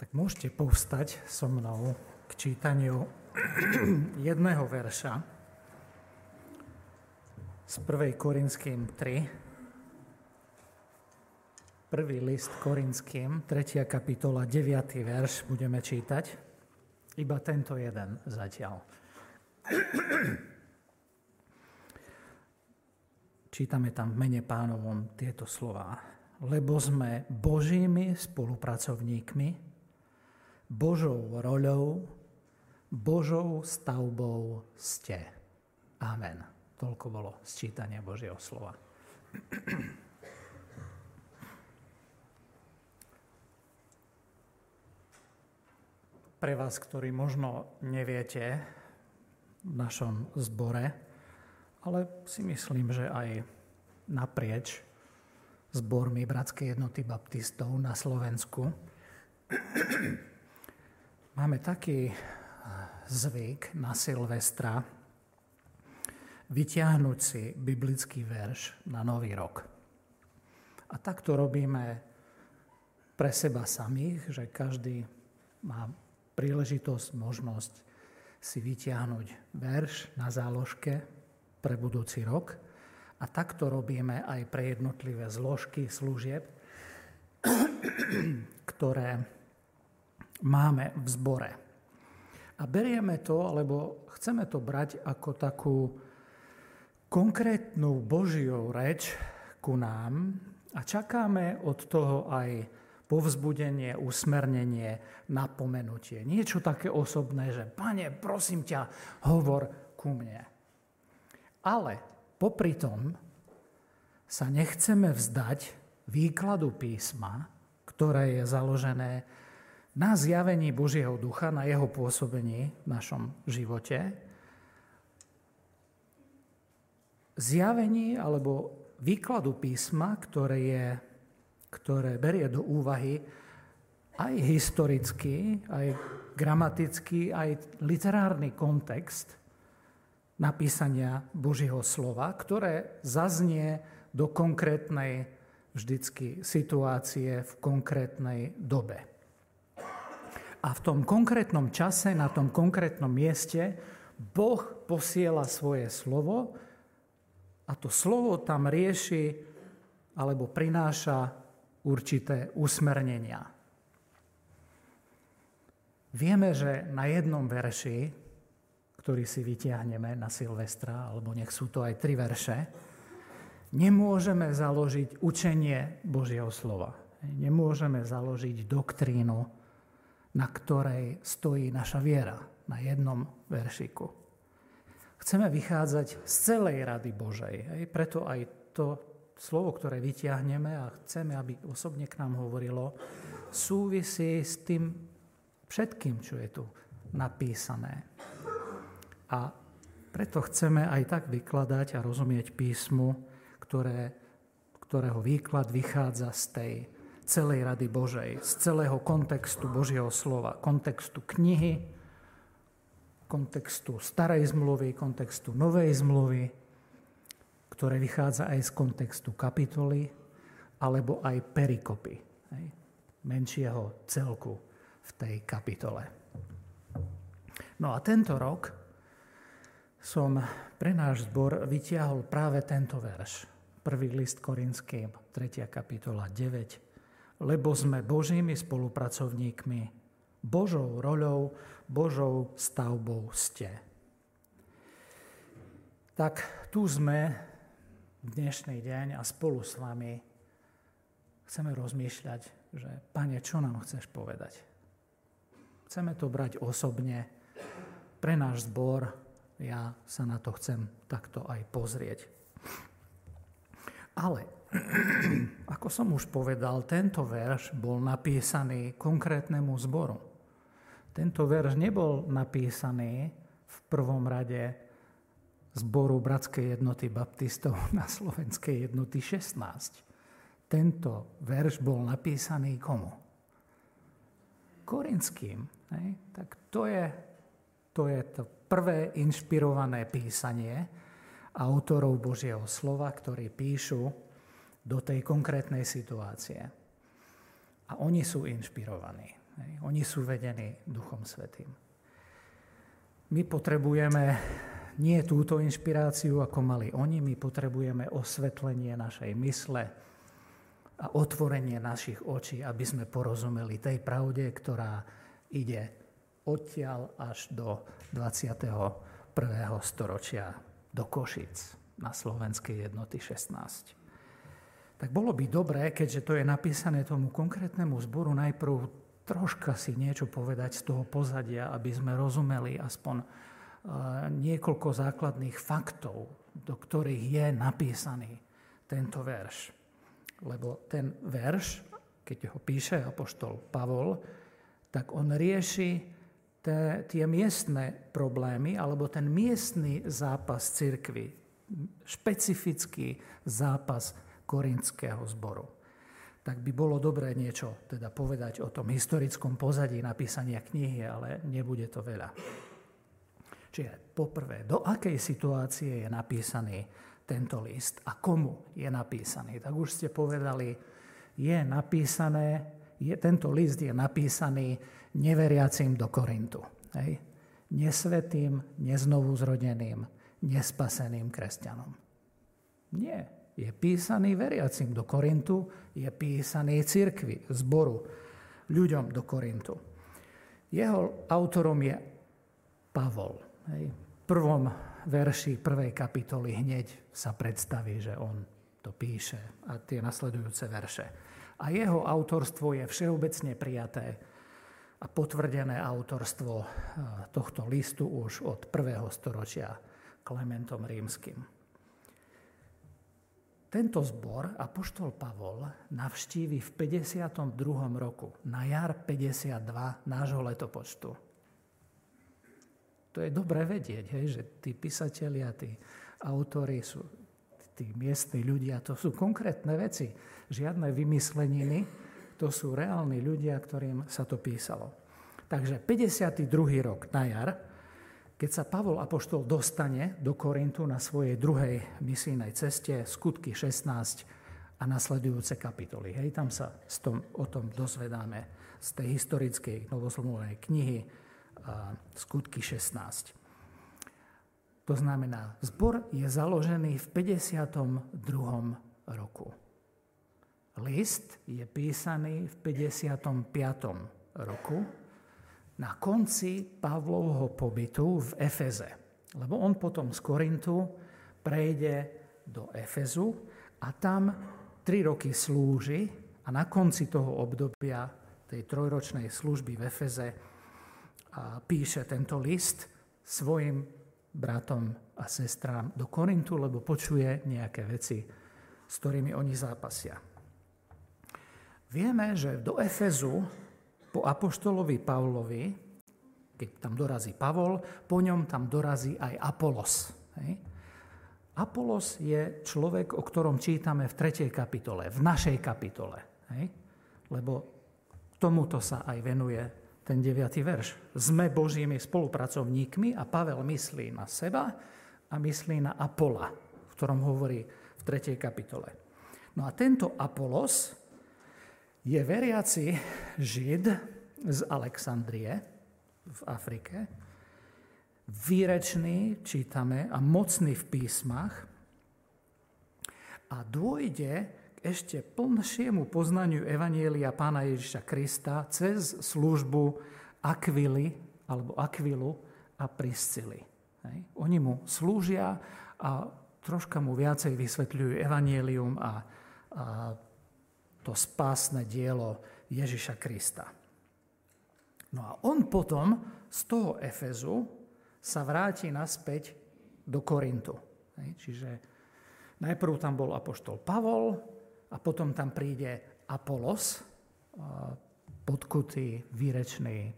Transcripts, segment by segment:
Tak môžete povstať so mnou k čítaniu jedného verša z 1. Korinským 3. Prvý list Korinským, 3. kapitola, 9. verš budeme čítať. Iba tento jeden zatiaľ. Čítame tam v mene pánovom tieto slova. Lebo sme Božími spolupracovníkmi, Božou roľou, Božou stavbou ste. Amen. Toľko bolo sčítanie Božieho slova. Pre vás, ktorí možno neviete v našom zbore, ale si myslím, že aj naprieč zbormi Bratskej jednoty baptistov na Slovensku, Máme taký eh, zvyk na Silvestra vyťahnuť si biblický verš na Nový rok. A tak to robíme pre seba samých, že každý má príležitosť, možnosť si vyťahnuť verš na záložke pre budúci rok. A tak to robíme aj pre jednotlivé zložky služieb, ktoré máme v zbore. A berieme to, alebo chceme to brať ako takú konkrétnu Božiu reč ku nám a čakáme od toho aj povzbudenie, usmernenie, napomenutie. Niečo také osobné, že pane, prosím ťa, hovor ku mne. Ale popri tom sa nechceme vzdať výkladu písma, ktoré je založené na zjavení Božieho ducha, na jeho pôsobení v našom živote, zjavení alebo výkladu písma, ktoré, je, ktoré berie do úvahy aj historický, aj gramatický, aj literárny kontext napísania Božieho slova, ktoré zaznie do konkrétnej vždycky situácie v konkrétnej dobe. A v tom konkrétnom čase, na tom konkrétnom mieste, Boh posiela svoje slovo a to slovo tam rieši alebo prináša určité usmernenia. Vieme, že na jednom verši, ktorý si vytiahneme na Silvestra, alebo nech sú to aj tri verše, nemôžeme založiť učenie Božieho slova. Nemôžeme založiť doktrínu na ktorej stojí naša viera, na jednom veršiku. Chceme vychádzať z celej rady Božej. Hej? Preto aj to slovo, ktoré vyťahneme a chceme, aby osobne k nám hovorilo, súvisí s tým všetkým, čo je tu napísané. A preto chceme aj tak vykladať a rozumieť písmu, ktoré, ktorého výklad vychádza z tej celej rady Božej, z celého kontextu Božieho slova, kontextu knihy, kontextu starej zmluvy, kontextu novej zmluvy, ktoré vychádza aj z kontextu kapitoly, alebo aj perikopy, hej, menšieho celku v tej kapitole. No a tento rok som pre náš zbor vytiahol práve tento verš. Prvý list Korinským, 3. kapitola 9 lebo sme Božími spolupracovníkmi, Božou roľou, Božou stavbou ste. Tak tu sme dnešný deň a spolu s vami chceme rozmýšľať, že Pane, čo nám chceš povedať? Chceme to brať osobne pre náš zbor, ja sa na to chcem takto aj pozrieť. Ale ako som už povedal, tento verš bol napísaný konkrétnemu zboru. Tento verš nebol napísaný v prvom rade zboru Bratskej jednoty baptistov na Slovenskej jednoty 16. Tento verš bol napísaný komu? Korinským. Hej? Tak to je, to je to prvé inšpirované písanie autorov Božieho slova, ktorí píšu do tej konkrétnej situácie. A oni sú inšpirovaní. Oni sú vedení Duchom Svetým. My potrebujeme nie túto inšpiráciu, ako mali oni, my potrebujeme osvetlenie našej mysle a otvorenie našich očí, aby sme porozumeli tej pravde, ktorá ide odtiaľ až do 21. storočia, do Košic na slovenskej jednoty 16. Tak bolo by dobré, keďže to je napísané tomu konkrétnemu zboru, najprv troška si niečo povedať z toho pozadia, aby sme rozumeli aspoň niekoľko základných faktov, do ktorých je napísaný tento verš. Lebo ten verš, keď ho píše apoštol Pavol, tak on rieši te, tie miestne problémy alebo ten miestny zápas cirkvy, špecifický zápas korinského zboru tak by bolo dobré niečo teda povedať o tom historickom pozadí napísania knihy, ale nebude to veľa. Čiže poprvé, do akej situácie je napísaný tento list a komu je napísaný. Tak už ste povedali, je napísané, je, tento list je napísaný neveriacim do Korintu. Hej? Nesvetým, neznovu zrodeným, nespaseným kresťanom. Nie, je písaný veriacim do Korintu, je písaný cirkvi, zboru, ľuďom do Korintu. Jeho autorom je Pavol. V prvom verši prvej kapitoly hneď sa predstaví, že on to píše a tie nasledujúce verše. A jeho autorstvo je všeobecne prijaté a potvrdené autorstvo tohto listu už od prvého storočia Klementom rímským. Tento zbor Apoštol Pavol navštívi v 52. roku, na jar 52 nášho letopočtu. To je dobre vedieť, hej, že tí písatelia, tí autori sú tí miestni ľudia, to sú konkrétne veci. Žiadne vymysleniny, to sú reálni ľudia, ktorým sa to písalo. Takže 52. rok na jar keď sa Pavol Apoštol dostane do Korintu na svojej druhej misijnej ceste, skutky 16 a nasledujúce kapitoly. Hej, tam sa tom, o tom dozvedáme z tej historickej novoslomovej knihy a, skutky 16. To znamená, zbor je založený v 52. roku. List je písaný v 55. roku na konci Pavlovho pobytu v Efeze. Lebo on potom z Korintu prejde do Efezu a tam tri roky slúži a na konci toho obdobia tej trojročnej služby v Efeze píše tento list svojim bratom a sestrám do Korintu, lebo počuje nejaké veci, s ktorými oni zápasia. Vieme, že do Efezu po apoštolovi Pavlovi, keď tam dorazí Pavol, po ňom tam dorazí aj Apolos. Hej. Apolos je človek, o ktorom čítame v 3. kapitole, v našej kapitole. Hej. Lebo tomuto sa aj venuje ten 9. verš. Sme Božími spolupracovníkmi a Pavel myslí na seba a myslí na Apola, v ktorom hovorí v 3. kapitole. No a tento Apolos je veriaci žid z Alexandrie v Afrike, výrečný, čítame, a mocný v písmach a dôjde ešte plnšiemu poznaniu Evanielia Pána Ježiša Krista cez službu Akvily alebo Akvilu a Priscily. Oni mu slúžia a troška mu viacej vysvetľujú Evanielium a, a to spásne dielo Ježiša Krista. No a on potom z toho Efezu sa vráti naspäť do Korintu. Čiže najprv tam bol apoštol Pavol a potom tam príde Apolos, podkutý, výrečný,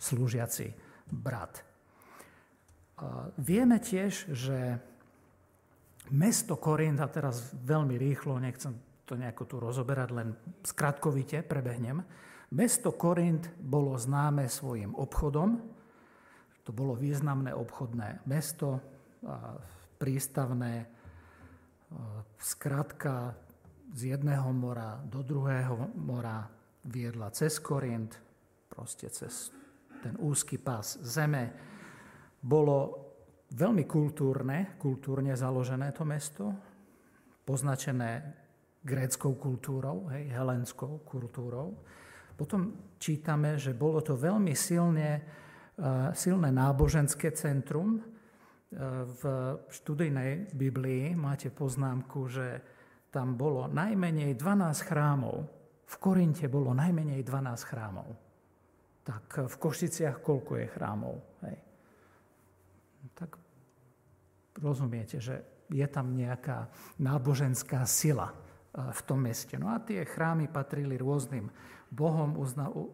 slúžiaci brat. Vieme tiež, že mesto Korint, teraz veľmi rýchlo, nechcem to nejako tu rozoberať, len skratkovite prebehnem. Mesto Korint bolo známe svojim obchodom. To bolo významné obchodné mesto, prístavné, skratka z jedného mora do druhého mora viedla cez Korint, proste cez ten úzky pás zeme. Bolo veľmi kultúrne, kultúrne založené to mesto, poznačené gréckou kultúrou, hej, helenskou kultúrou. Potom čítame, že bolo to veľmi silne, uh, silné náboženské centrum. Uh, v študijnej Biblii máte poznámku, že tam bolo najmenej 12 chrámov. V Korinte bolo najmenej 12 chrámov. Tak v Košiciach koľko je chrámov? Hej. Tak rozumiete, že je tam nejaká náboženská sila v tom meste. No a tie chrámy patrili rôznym bohom,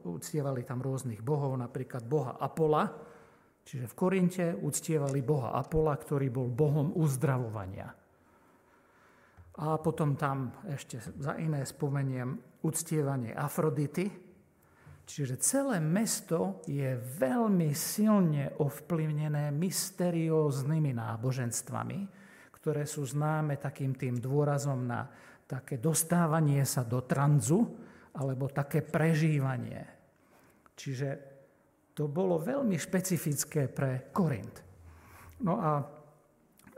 uctievali tam rôznych bohov, napríklad boha Apola, čiže v Korinte uctievali boha Apola, ktorý bol bohom uzdravovania. A potom tam ešte za iné spomeniem uctievanie Afrodity. Čiže celé mesto je veľmi silne ovplyvnené mysterióznymi náboženstvami, ktoré sú známe takým tým dôrazom na také dostávanie sa do tranzu, alebo také prežívanie. Čiže to bolo veľmi špecifické pre Korint. No a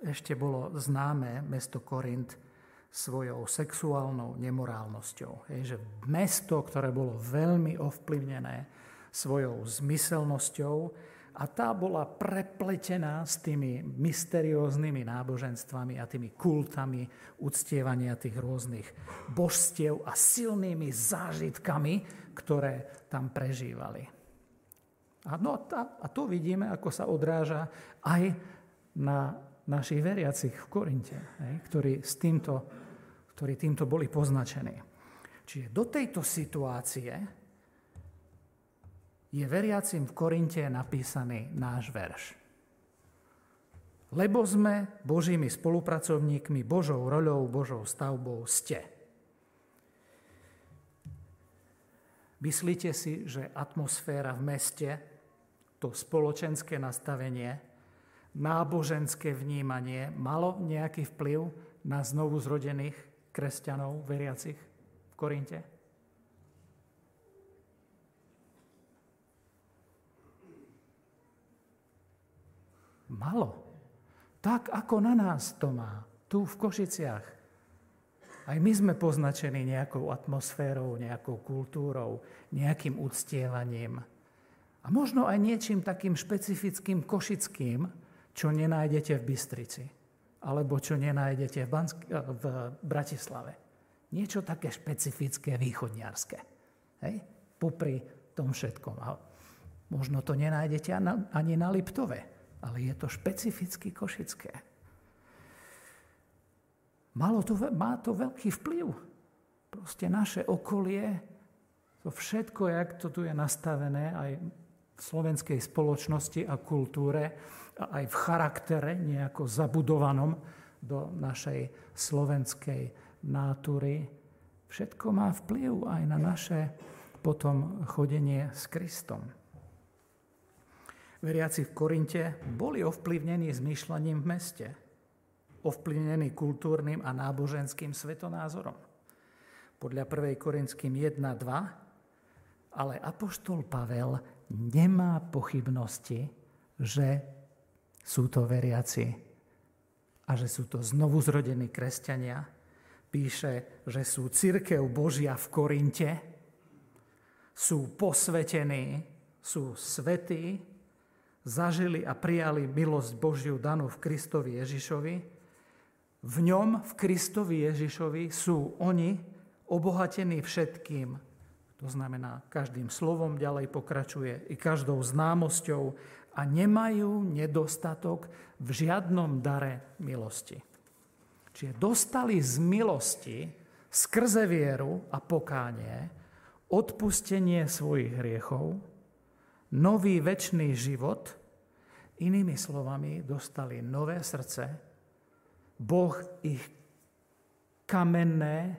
ešte bolo známe mesto Korint svojou sexuálnou nemorálnosťou. Je, že mesto, ktoré bolo veľmi ovplyvnené svojou zmyselnosťou a tá bola prepletená s tými mysterióznymi náboženstvami a tými kultami uctievania tých rôznych božstiev a silnými zážitkami, ktoré tam prežívali. A, no, a to vidíme, ako sa odráža aj na našich veriacich v Korinte, ktorí, s týmto, ktorí týmto boli poznačení. Čiže do tejto situácie je veriacim v Korinte napísaný náš verš. Lebo sme Božími spolupracovníkmi, Božou roľou, Božou stavbou ste. Myslíte si, že atmosféra v meste, to spoločenské nastavenie, náboženské vnímanie malo nejaký vplyv na znovu zrodených kresťanov, veriacich v Korinte? Malo. Tak, ako na nás to má, tu v Košiciach. Aj my sme poznačení nejakou atmosférou, nejakou kultúrou, nejakým uctievaním. A možno aj niečím takým špecifickým košickým, čo nenájdete v Bystrici, alebo čo nenájdete v, Bansk- v Bratislave. Niečo také špecifické, východniarské. Hej? Popri tom všetkom. A možno to nenájdete ani na Liptove, ale je to špecificky košické. Malo to, má to veľký vplyv. Proste naše okolie, to všetko, jak to tu je nastavené aj v slovenskej spoločnosti a kultúre, a aj v charaktere nejako zabudovanom do našej slovenskej nátury. Všetko má vplyv aj na naše potom chodenie s Kristom. Veriaci v Korinte boli ovplyvnení zmýšľaním v meste, ovplyvnení kultúrnym a náboženským svetonázorom. Podľa 1. Korinským 1.2 ale Apoštol Pavel nemá pochybnosti, že sú to veriaci a že sú to znovu zrodení kresťania. Píše, že sú církev Božia v Korinte, sú posvetení, sú svetí, zažili a prijali milosť Božiu danú v Kristovi Ježišovi. V ňom, v Kristovi Ježišovi, sú oni obohatení všetkým. To znamená, každým slovom ďalej pokračuje i každou známosťou a nemajú nedostatok v žiadnom dare milosti. Čiže dostali z milosti skrze vieru a pokánie odpustenie svojich hriechov, nový väčší život, inými slovami dostali nové srdce, Boh ich kamenné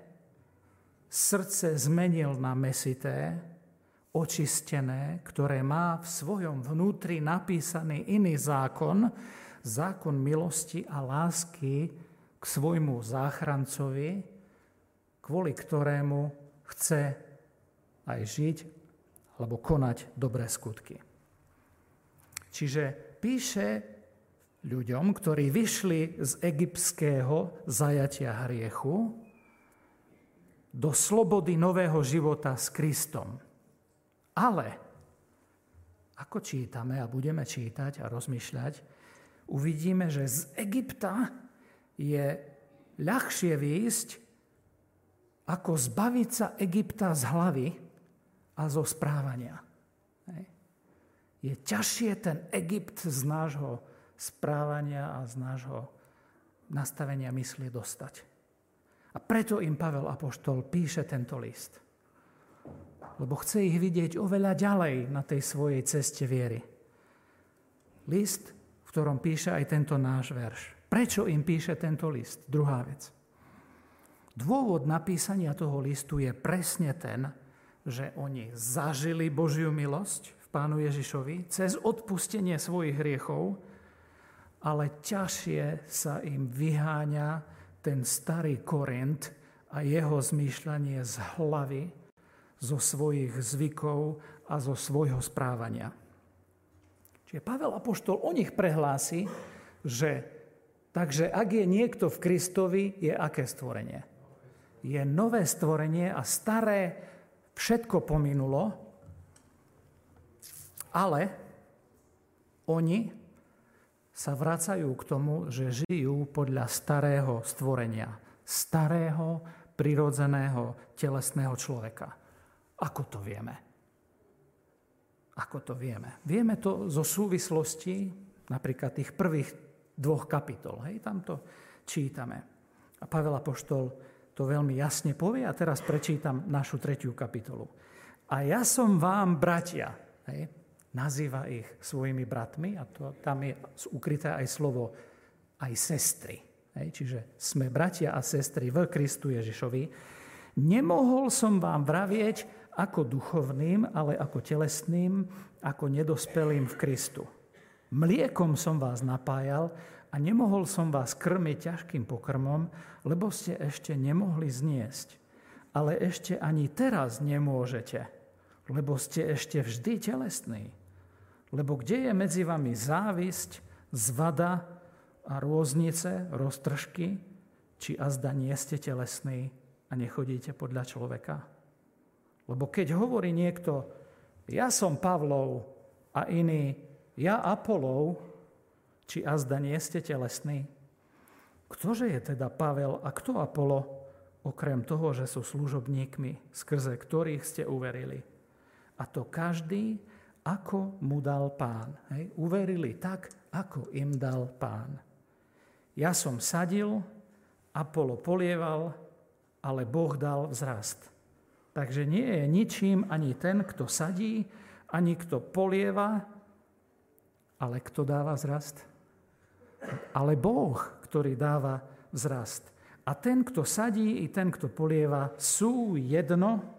srdce zmenil na mesité, očistené, ktoré má v svojom vnútri napísaný iný zákon, zákon milosti a lásky k svojmu záchrancovi, kvôli ktorému chce aj žiť, alebo konať dobré skutky. Čiže píše ľuďom, ktorí vyšli z egyptského zajatia hriechu do slobody nového života s Kristom. Ale, ako čítame a budeme čítať a rozmýšľať, uvidíme, že z Egypta je ľahšie výjsť, ako zbaviť sa Egypta z hlavy a zo správania. Je ťažšie ten Egypt z nášho správania a z nášho nastavenia myslie dostať. A preto im Pavel Apoštol píše tento list. Lebo chce ich vidieť oveľa ďalej na tej svojej ceste viery. List, v ktorom píše aj tento náš verš. Prečo im píše tento list? Druhá vec. Dôvod napísania toho listu je presne ten, že oni zažili Božiu milosť Pánu Ježišovi cez odpustenie svojich hriechov ale ťažšie sa im vyháňa ten starý Korint a jeho zmýšľanie z hlavy, zo svojich zvykov a zo svojho správania. Čiže Pavel Apoštol o nich prehlási, že takže ak je niekto v Kristovi, je aké stvorenie? Je nové stvorenie a staré všetko pominulo, ale oni sa vracajú k tomu, že žijú podľa starého stvorenia, starého, prirodzeného, telesného človeka. Ako to vieme? Ako to vieme? Vieme to zo súvislosti napríklad tých prvých dvoch kapitol. Hej, tam to čítame. A Pavel Apoštol to veľmi jasne povie a teraz prečítam našu tretiu kapitolu. A ja som vám, bratia, hej, nazýva ich svojimi bratmi a to, tam je ukryté aj slovo aj sestry. Hej, čiže sme bratia a sestry v Kristu Ježišovi. Nemohol som vám vravieť ako duchovným, ale ako telesným, ako nedospelým v Kristu. Mliekom som vás napájal a nemohol som vás krmiť ťažkým pokrmom, lebo ste ešte nemohli zniesť. Ale ešte ani teraz nemôžete, lebo ste ešte vždy telesní. Lebo kde je medzi vami závisť, zvada a rôznice, roztržky, či azda nie ste telesní a nechodíte podľa človeka? Lebo keď hovorí niekto, ja som Pavlov a iný, ja Apolov, či azda nie ste telesní? Ktože je teda Pavel a kto Apolo, okrem toho, že sú služobníkmi, skrze ktorých ste uverili? A to každý ako mu dal pán. Hej? Uverili tak, ako im dal pán. Ja som sadil, Apollo polieval, ale Boh dal vzrast. Takže nie je ničím ani ten, kto sadí, ani kto polieva, ale kto dáva vzrast? Ale Boh, ktorý dáva vzrast. A ten, kto sadí, i ten, kto polieva, sú jedno,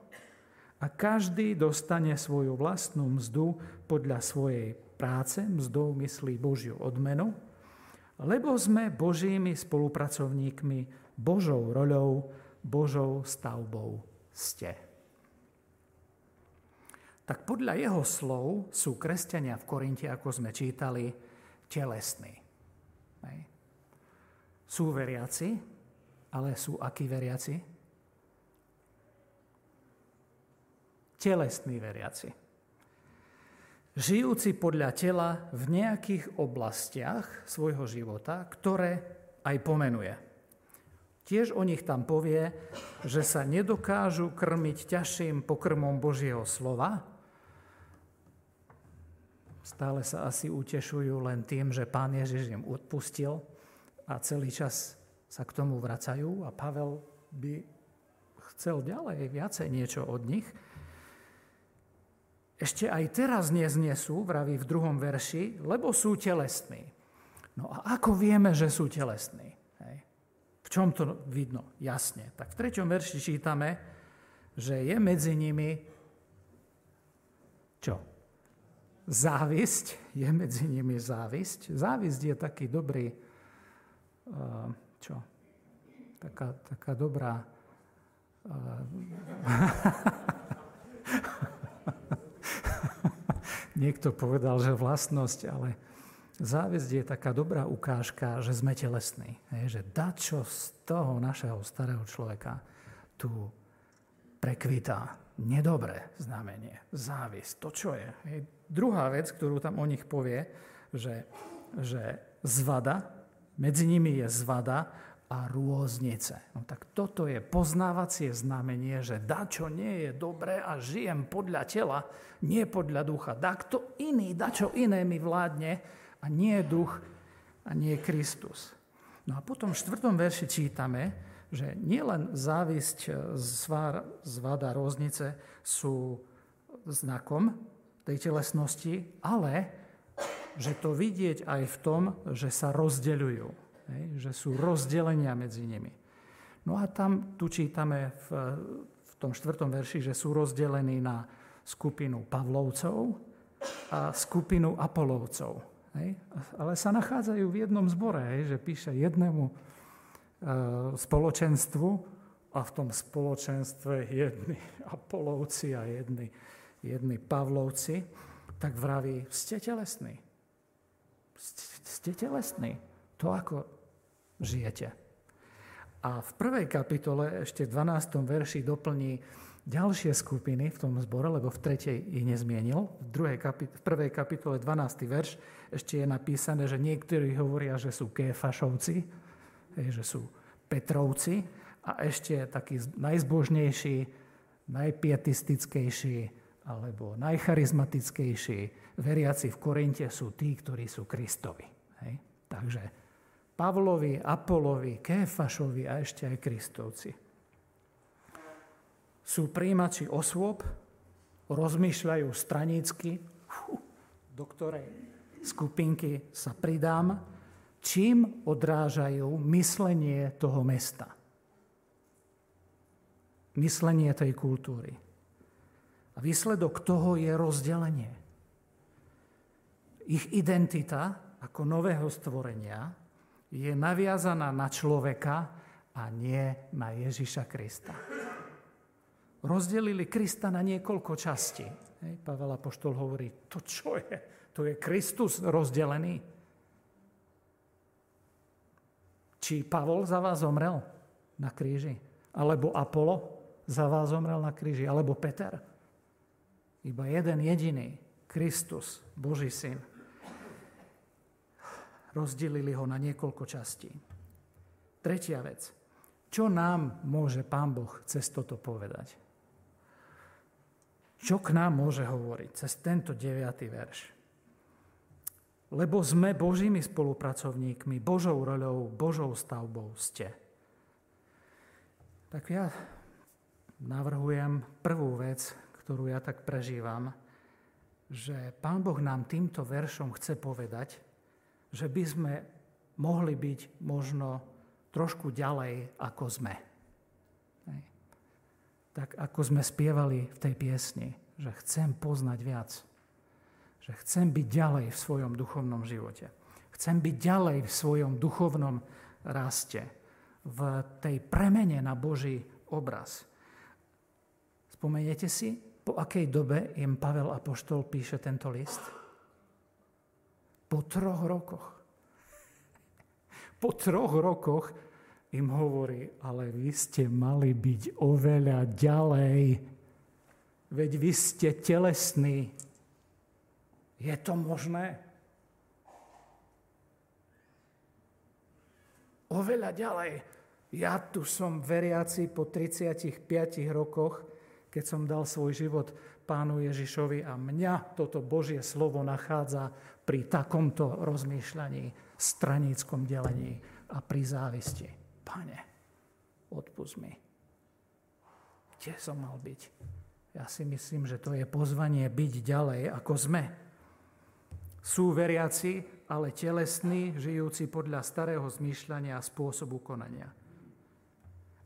a každý dostane svoju vlastnú mzdu podľa svojej práce, mzdou myslí Božiu odmenu, lebo sme Božími spolupracovníkmi, Božou roľou, Božou stavbou ste. Tak podľa jeho slov sú kresťania v Korinte, ako sme čítali, telesní. Sú veriaci, ale sú akí veriaci? Telesní veriaci. Žijúci podľa tela v nejakých oblastiach svojho života, ktoré aj pomenuje. Tiež o nich tam povie, že sa nedokážu krmiť ťažším pokrmom Božieho slova. Stále sa asi utešujú len tým, že Pán Ježiš im odpustil a celý čas sa k tomu vracajú a Pavel by chcel ďalej viacej niečo od nich – ešte aj teraz neznesú, vraví v druhom verši, lebo sú telesní. No a ako vieme, že sú telesní? Hej. V čom to vidno? Jasne. Tak v treťom verši čítame, že je medzi nimi čo? Závisť. Je medzi nimi závisť. Závisť je taký dobrý, uh, čo? Taká, taká dobrá niekto povedal, že vlastnosť, ale závisť je taká dobrá ukážka, že sme telesní. Hej, že dačo z toho našeho starého človeka tu prekvitá. Nedobré znamenie, závisť, to čo je. Hej. Druhá vec, ktorú tam o nich povie, že, že zvada, medzi nimi je zvada a rôznice. No tak toto je poznávacie znamenie, že dačo nie je dobré a žijem podľa tela, nie podľa ducha. Dakto iný, dačo iné mi vládne a nie duch a nie Kristus. No a potom v štvrtom verši čítame, že nielen závisť, e, zvár, zvada, róznice sú znakom tej telesnosti, ale že to vidieť aj v tom, že sa rozdeľujú, že sú rozdelenia medzi nimi. No a tam tu čítame v, v tom štvrtom verši, že sú rozdelení na skupinu Pavlovcov a skupinu Apolovcov. Hej? Ale sa nachádzajú v jednom zbore, hej? že píše jednému E, spoločenstvu a v tom spoločenstve jedni Apolovci a jedni, jedni Pavlovci, tak vraví, ste telesní. Ste telesní. To, ako žijete. A v prvej kapitole, ešte v 12. verši doplní ďalšie skupiny v tom zbore, lebo v tretej ich nezmienil. V, druhej kapit- v prvej kapitole 12. verš ešte je napísané, že niektorí hovoria, že sú kéfašovci, že sú Petrovci a ešte taký najzbožnejší, najpietistickejší alebo najcharizmatickejší veriaci v Korinte sú tí, ktorí sú Kristovi. Hej? Takže Pavlovi, Apolovi, Kéfašovi a ešte aj Kristovci. Sú príjimači osôb, rozmýšľajú stranícky, do ktorej skupinky sa pridám, čím odrážajú myslenie toho mesta. Myslenie tej kultúry. A výsledok toho je rozdelenie. Ich identita ako nového stvorenia je naviazaná na človeka a nie na Ježiša Krista. Rozdelili Krista na niekoľko častí. Pavel Apoštol hovorí, to čo je? To je Kristus rozdelený. Či Pavol za vás zomrel na kríži? Alebo Apollo za vás zomrel na kríži? Alebo Peter? Iba jeden jediný, Kristus, Boží syn. Rozdelili ho na niekoľko častí. Tretia vec. Čo nám môže Pán Boh cez toto povedať? Čo k nám môže hovoriť cez tento deviatý verš? lebo sme Božími spolupracovníkmi, Božou roľou, Božou stavbou ste. Tak ja navrhujem prvú vec, ktorú ja tak prežívam, že Pán Boh nám týmto veršom chce povedať, že by sme mohli byť možno trošku ďalej, ako sme. Tak ako sme spievali v tej piesni, že chcem poznať viac že chcem byť ďalej v svojom duchovnom živote. Chcem byť ďalej v svojom duchovnom raste, v tej premene na Boží obraz. Spomeniete si, po akej dobe im Pavel Apoštol píše tento list? Po troch rokoch. Po troch rokoch im hovorí, ale vy ste mali byť oveľa ďalej. Veď vy ste telesní, je to možné? Oveľa ďalej. Ja tu som veriaci po 35 rokoch, keď som dal svoj život pánu Ježišovi a mňa toto Božie slovo nachádza pri takomto rozmýšľaní, straníckom delení a pri závisti. Pane, odpust mi. Kde som mal byť? Ja si myslím, že to je pozvanie byť ďalej, ako sme. Sú veriaci, ale telesní, žijúci podľa starého zmýšľania a spôsobu konania.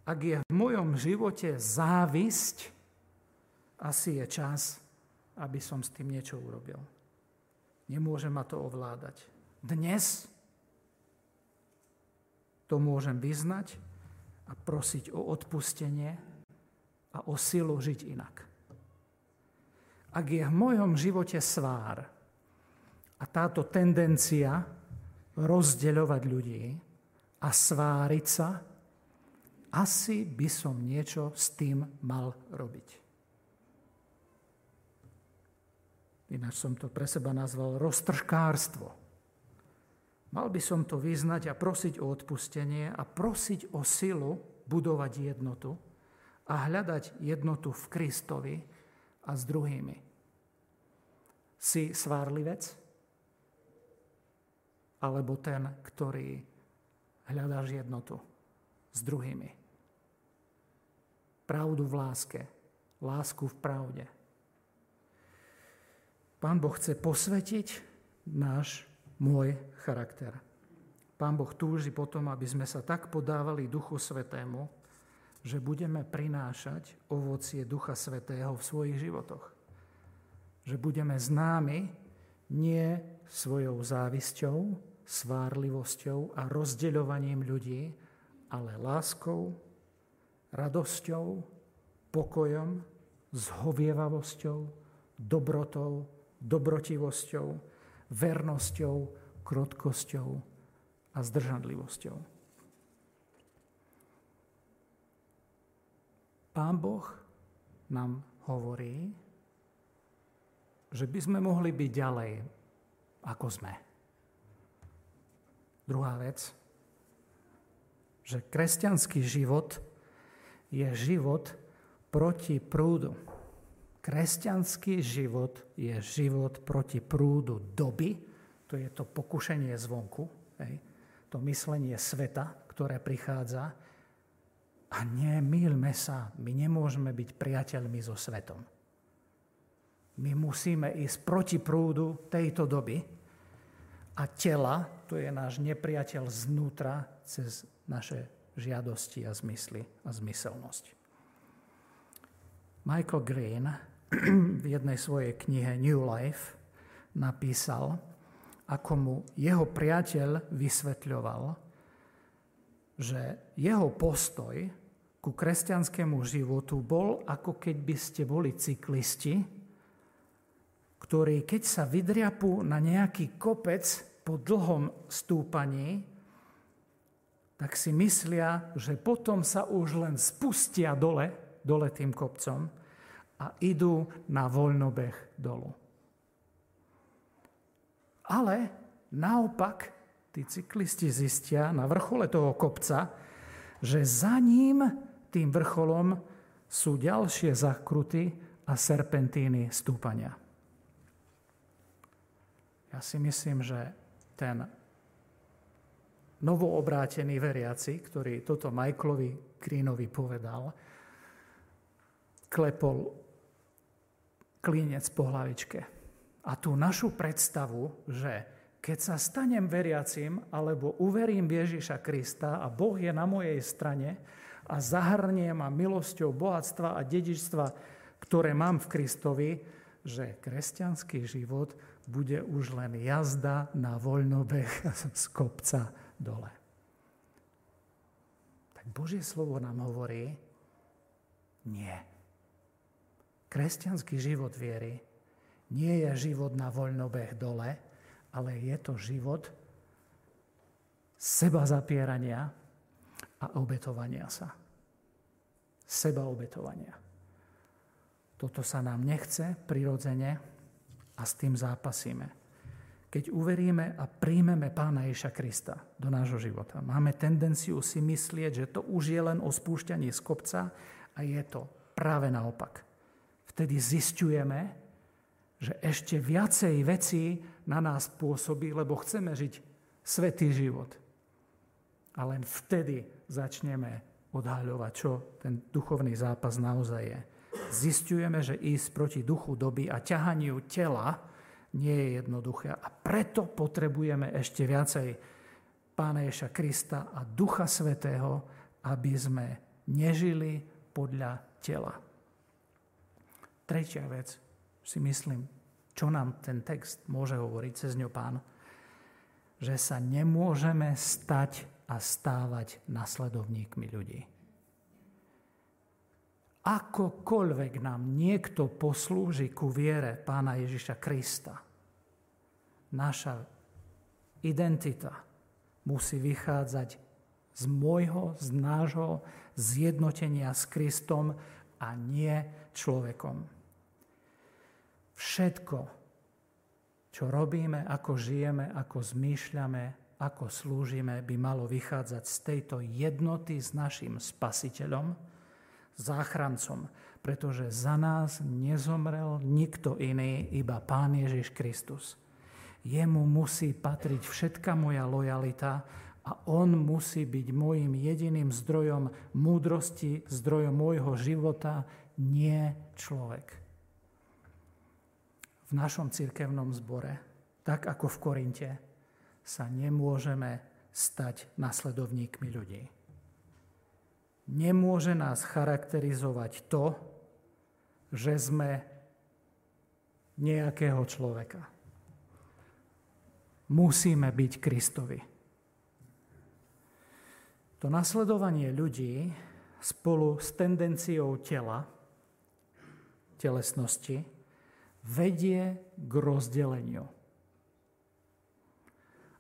Ak je v mojom živote závisť, asi je čas, aby som s tým niečo urobil. Nemôže ma to ovládať. Dnes to môžem vyznať a prosiť o odpustenie a o silu žiť inak. ak je v mojom živote svár a táto tendencia rozdeľovať ľudí a sváriť sa, asi by som niečo s tým mal robiť. Ináč som to pre seba nazval roztržkárstvo. Mal by som to vyznať a prosiť o odpustenie a prosiť o silu budovať jednotu a hľadať jednotu v Kristovi a s druhými. Si svárlivec? Alebo ten, ktorý hľadáš jednotu s druhými? pravdu v láske, lásku v pravde. Pán Boh chce posvetiť náš, môj charakter. Pán Boh túži potom, aby sme sa tak podávali Duchu Svetému, že budeme prinášať ovocie Ducha Svetého v svojich životoch. Že budeme známi nie svojou závisťou, svárlivosťou a rozdeľovaním ľudí, ale láskou, radosťou, pokojom, zhovievavosťou, dobrotou, dobrotivosťou, vernosťou, krotkosťou a zdržanlivosťou. Pán Boh nám hovorí, že by sme mohli byť ďalej, ako sme. Druhá vec, že kresťanský život je život proti prúdu. Kresťanský život je život proti prúdu doby, to je to pokušenie zvonku, hej, to myslenie sveta, ktoré prichádza. A nemýlme sa, my nemôžeme byť priateľmi so svetom. My musíme ísť proti prúdu tejto doby a tela, to je náš nepriateľ znútra cez naše žiadosti a zmysly a zmyselnosť. Michael Green v jednej svojej knihe New Life napísal, ako mu jeho priateľ vysvetľoval, že jeho postoj ku kresťanskému životu bol, ako keď by ste boli cyklisti, ktorí keď sa vydriapú na nejaký kopec po dlhom stúpaní, tak si myslia, že potom sa už len spustia dole, dole tým kopcom a idú na voľnobeh dolu. Ale naopak, tí cyklisti zistia na vrchole toho kopca, že za ním, tým vrcholom, sú ďalšie zakruty a serpentíny stúpania. Ja si myslím, že ten novoobrátený veriaci, ktorý toto Michaelovi Greenovi povedal, klepol klinec po hlavičke. A tú našu predstavu, že keď sa stanem veriacim alebo uverím Ježiša Krista a Boh je na mojej strane a zahrnie ma milosťou bohatstva a dedičstva, ktoré mám v Kristovi, že kresťanský život bude už len jazda na voľnobeh z kopca dole. Tak Božie slovo nám hovorí, nie. Kresťanský život viery nie je život na voľnobeh dole, ale je to život seba zapierania a obetovania sa. Seba obetovania. Toto sa nám nechce prirodzene a s tým zápasíme keď uveríme a príjmeme Pána Ježa Krista do nášho života. Máme tendenciu si myslieť, že to už je len o spúšťaní z kopca a je to práve naopak. Vtedy zistujeme, že ešte viacej vecí na nás pôsobí, lebo chceme žiť svetý život. A len vtedy začneme odhaľovať, čo ten duchovný zápas naozaj je. Zistujeme, že ísť proti duchu doby a ťahaniu tela, nie je jednoduché. A preto potrebujeme ešte viacej Pána Ježa Krista a Ducha Svetého, aby sme nežili podľa tela. Tretia vec, si myslím, čo nám ten text môže hovoriť cez ňo pán, že sa nemôžeme stať a stávať nasledovníkmi ľudí. akokoľvek nám niekto poslúži ku viere pána Ježiša Krista, naša identita musí vychádzať z môjho, z nášho zjednotenia s Kristom a nie človekom. Všetko, čo robíme, ako žijeme, ako zmýšľame, ako slúžime, by malo vychádzať z tejto jednoty s našim spasiteľom, záchrancom, pretože za nás nezomrel nikto iný, iba Pán Ježiš Kristus. Jemu musí patriť všetka moja lojalita a on musí byť môjim jediným zdrojom múdrosti, zdrojom môjho života, nie človek v našom cirkevnom zbore, tak ako v Korinte, sa nemôžeme stať nasledovníkmi ľudí. Nemôže nás charakterizovať to, že sme nejakého človeka. Musíme byť Kristovi. To nasledovanie ľudí spolu s tendenciou tela, telesnosti, vedie k rozdeleniu.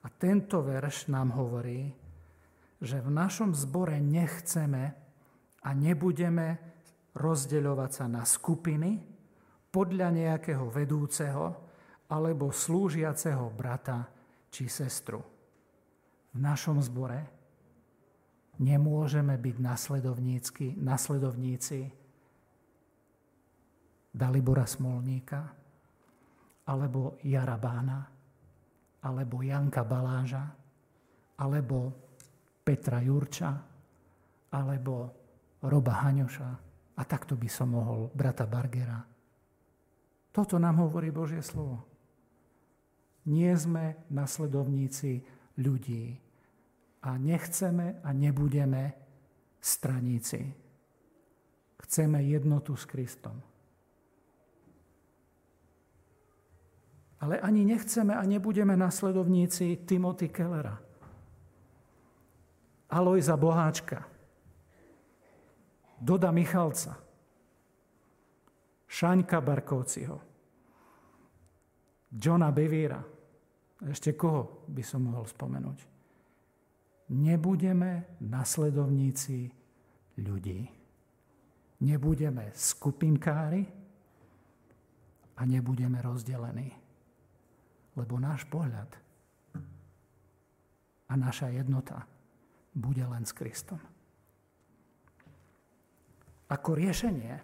A tento verš nám hovorí, že v našom zbore nechceme a nebudeme rozdeľovať sa na skupiny podľa nejakého vedúceho alebo slúžiaceho brata či sestru. V našom zbore nemôžeme byť nasledovníci, Dalibora Smolníka, alebo Jara Bána, alebo Janka Baláža, alebo Petra Jurča, alebo Roba Haňoša. A takto by som mohol brata Bargera. Toto nám hovorí Božie slovo. Nie sme nasledovníci ľudí a nechceme a nebudeme straníci. Chceme jednotu s Kristom. Ale ani nechceme a nebudeme nasledovníci Timothy Kellera. Alojza Boháčka. Doda Michalca. Šaňka Barkovciho. Johna Bevíra. Ešte koho by som mohol spomenúť? Nebudeme nasledovníci ľudí. Nebudeme skupinkári a nebudeme rozdelení. Lebo náš pohľad a naša jednota bude len s Kristom. Ako riešenie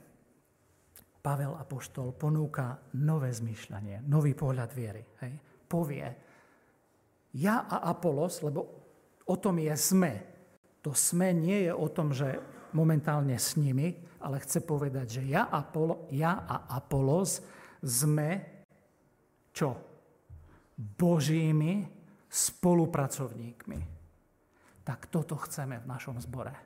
Pavel Apoštol ponúka nové zmýšľanie, nový pohľad viery. Hej. Povie, ja a Apolos, lebo o tom je sme. To sme nie je o tom, že momentálne s nimi, ale chce povedať, že ja, Apolo, ja a Apolos sme čo? Božími spolupracovníkmi. Tak toto chceme v našom zbore.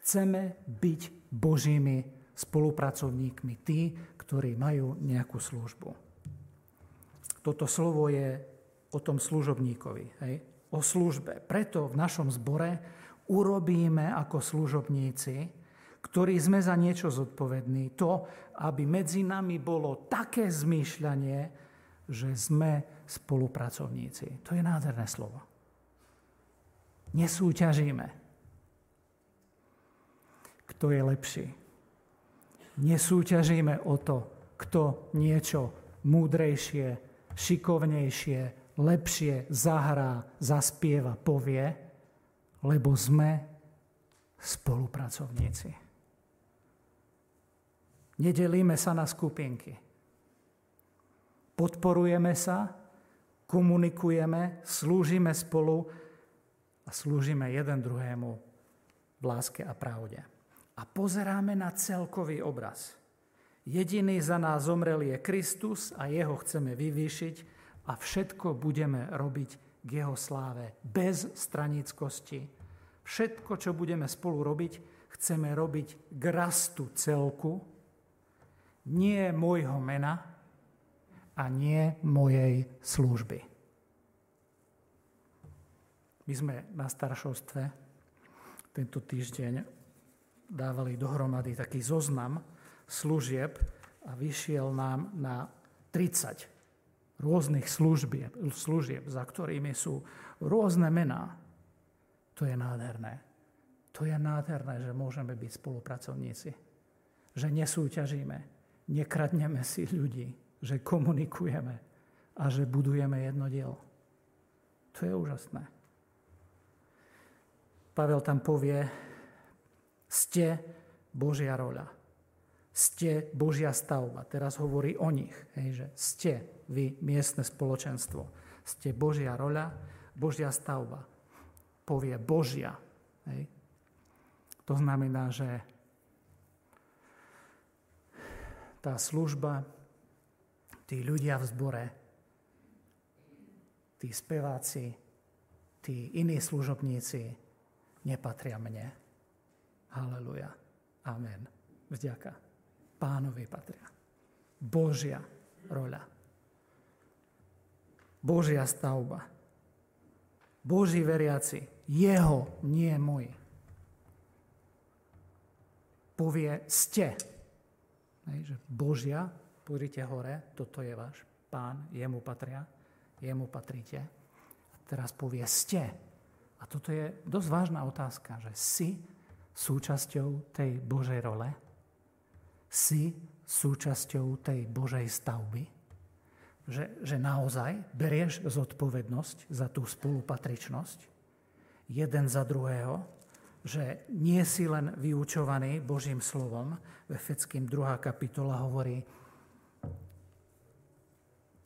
Chceme byť Božími spolupracovníkmi, tí, ktorí majú nejakú službu. Toto slovo je o tom služobníkovi, hej? o službe. Preto v našom zbore urobíme ako služobníci, ktorí sme za niečo zodpovední, to, aby medzi nami bolo také zmýšľanie, že sme spolupracovníci. To je nádherné slovo. Nesúťažíme. Kto je lepší? Nesúťažíme o to, kto niečo múdrejšie, šikovnejšie, lepšie zahrá, zaspieva, povie, lebo sme spolupracovníci. Nedelíme sa na skupinky podporujeme sa, komunikujeme, slúžime spolu a slúžime jeden druhému v láske a pravde. A pozeráme na celkový obraz. Jediný za nás zomrel je Kristus a jeho chceme vyvýšiť a všetko budeme robiť k jeho sláve bez stranickosti. Všetko, čo budeme spolu robiť, chceme robiť k rastu celku, nie môjho mena, a nie mojej služby. My sme na staršovstve tento týždeň dávali dohromady taký zoznam služieb a vyšiel nám na 30 rôznych služieb, služieb, za ktorými sú rôzne mená. To je nádherné. To je nádherné, že môžeme byť spolupracovníci. Že nesúťažíme, nekradneme si ľudí, že komunikujeme a že budujeme jedno dielo. To je úžasné. Pavel tam povie, ste Božia roľa. Ste Božia stavba. Teraz hovorí o nich, hej, že ste vy miestne spoločenstvo. Ste Božia roľa, Božia stavba. Povie Božia. Hej. To znamená, že tá služba, tí ľudia v zbore, tí speváci, tí iní služobníci nepatria mne Haleluja. Amen. Vďaka. Pánovi patria. Božia roľa. Božia stavba. Boží veriaci. Jeho, nie môj. Povie ste. Hej, že Božia, pôjdete hore, toto je váš pán, jemu patria, jemu patríte. A teraz povie ste. A toto je dosť vážna otázka, že si súčasťou tej Božej role? Si súčasťou tej Božej stavby? Že, že naozaj berieš zodpovednosť za tú spolupatričnosť jeden za druhého, že nie si len vyučovaný Božím slovom. V Efeckým 2. kapitola hovorí,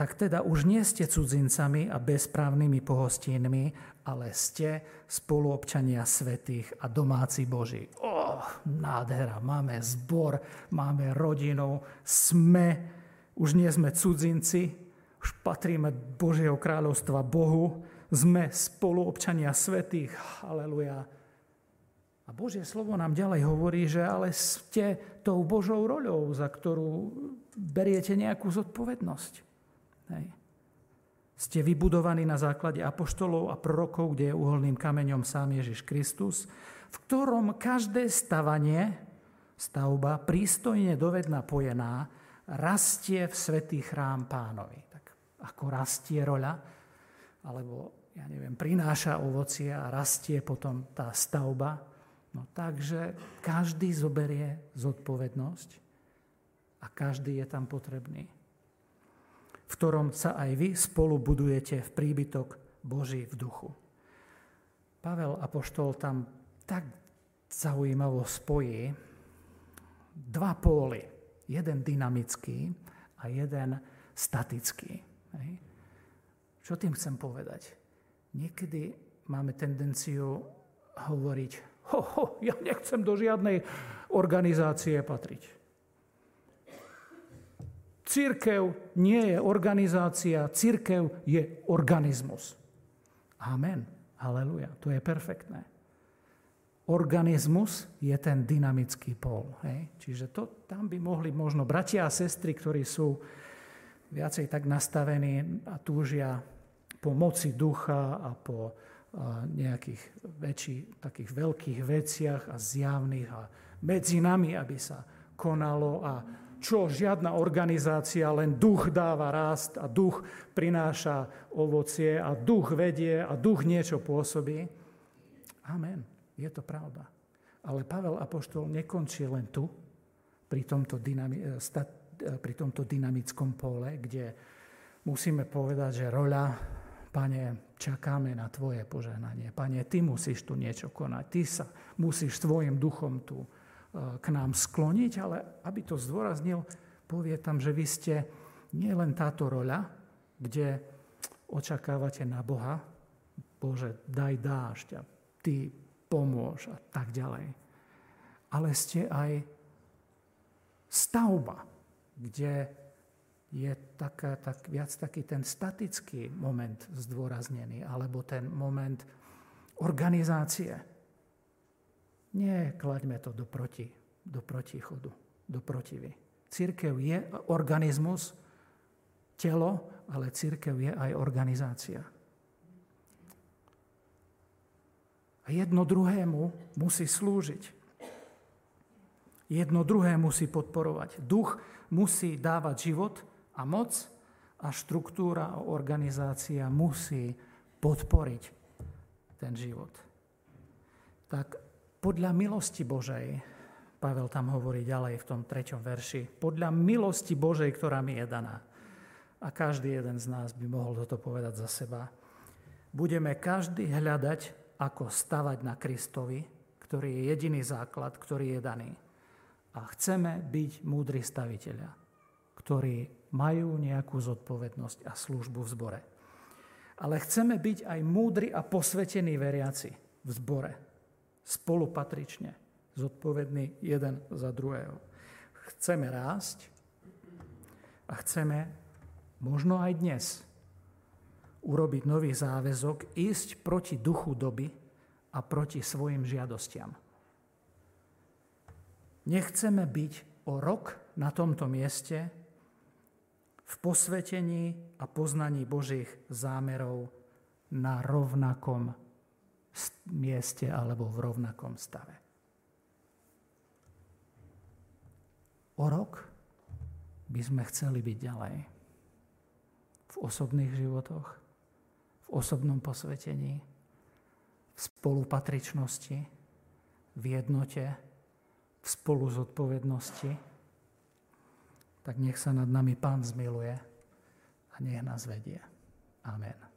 tak teda už nie ste cudzincami a bezprávnymi pohostínmi, ale ste spoluobčania svetých a domáci Boží. Oh, nádhera, máme zbor, máme rodinu, sme, už nie sme cudzinci, už patríme Božieho kráľovstva Bohu, sme spoluobčania svetých. Aleluja. A Božie slovo nám ďalej hovorí, že ale ste tou Božou roľou, za ktorú beriete nejakú zodpovednosť. Hej. Ste vybudovaní na základe apoštolov a prorokov, kde je uholným kameňom sám Ježiš Kristus, v ktorom každé stavanie, stavba, prístojne dovedná pojená, rastie v svetý chrám pánovi. Tak ako rastie roľa, alebo ja neviem, prináša ovocie a rastie potom tá stavba. No takže každý zoberie zodpovednosť a každý je tam potrebný v ktorom sa aj vy spolu budujete v príbytok Boží v duchu. Pavel Apoštol tam tak zaujímavo spojí dva póly. Jeden dynamický a jeden statický. Čo tým chcem povedať? Niekedy máme tendenciu hovoriť, ho, ho, ja nechcem do žiadnej organizácie patriť. Církev nie je organizácia, církev je organizmus. Amen. Haleluja. To je perfektné. Organizmus je ten dynamický pol. Hej? Čiže to, tam by mohli možno bratia a sestry, ktorí sú viacej tak nastavení a túžia po moci ducha a po nejakých väčších, takých veľkých veciach a zjavných a medzi nami, aby sa konalo a čo žiadna organizácia, len duch dáva rast a duch prináša ovocie a duch vedie a duch niečo pôsobí. Amen. Je to pravda. Ale Pavel Apoštol nekončí len tu, pri tomto, dynami- eh, stat- eh, pri tomto dynamickom pole, kde musíme povedať, že roľa, pane, čakáme na tvoje požehnanie. Pane, ty musíš tu niečo konať. Ty sa musíš svojim duchom tu k nám skloniť, ale aby to zdôraznil, povie tam, že vy ste nie len táto roľa, kde očakávate na Boha, Bože, daj dážď a ty pomôž a tak ďalej. Ale ste aj stavba, kde je taká, tak, viac taký ten statický moment zdôraznený, alebo ten moment organizácie nie, klaďme to do, proti, do protichodu, do protivy. Církev je organizmus, telo, ale církev je aj organizácia. A jedno druhému musí slúžiť. Jedno druhé musí podporovať. Duch musí dávať život a moc a štruktúra a organizácia musí podporiť ten život. Tak podľa milosti Božej, Pavel tam hovorí ďalej v tom treťom verši, podľa milosti Božej, ktorá mi je daná, a každý jeden z nás by mohol toto povedať za seba, budeme každý hľadať, ako stavať na Kristovi, ktorý je jediný základ, ktorý je daný. A chceme byť múdri staviteľia, ktorí majú nejakú zodpovednosť a službu v zbore. Ale chceme byť aj múdri a posvetení veriaci v zbore. Spolupatrične, zodpovední jeden za druhého. Chceme rásť a chceme možno aj dnes urobiť nový záväzok, ísť proti duchu doby a proti svojim žiadostiam. Nechceme byť o rok na tomto mieste v posvetení a poznaní Božích zámerov na rovnakom mieste alebo v rovnakom stave. O rok by sme chceli byť ďalej v osobných životoch, v osobnom posvetení, v spolupatričnosti, v jednote, v spolu zodpovednosti, tak nech sa nad nami Pán zmiluje a nech nás vedie. Amen.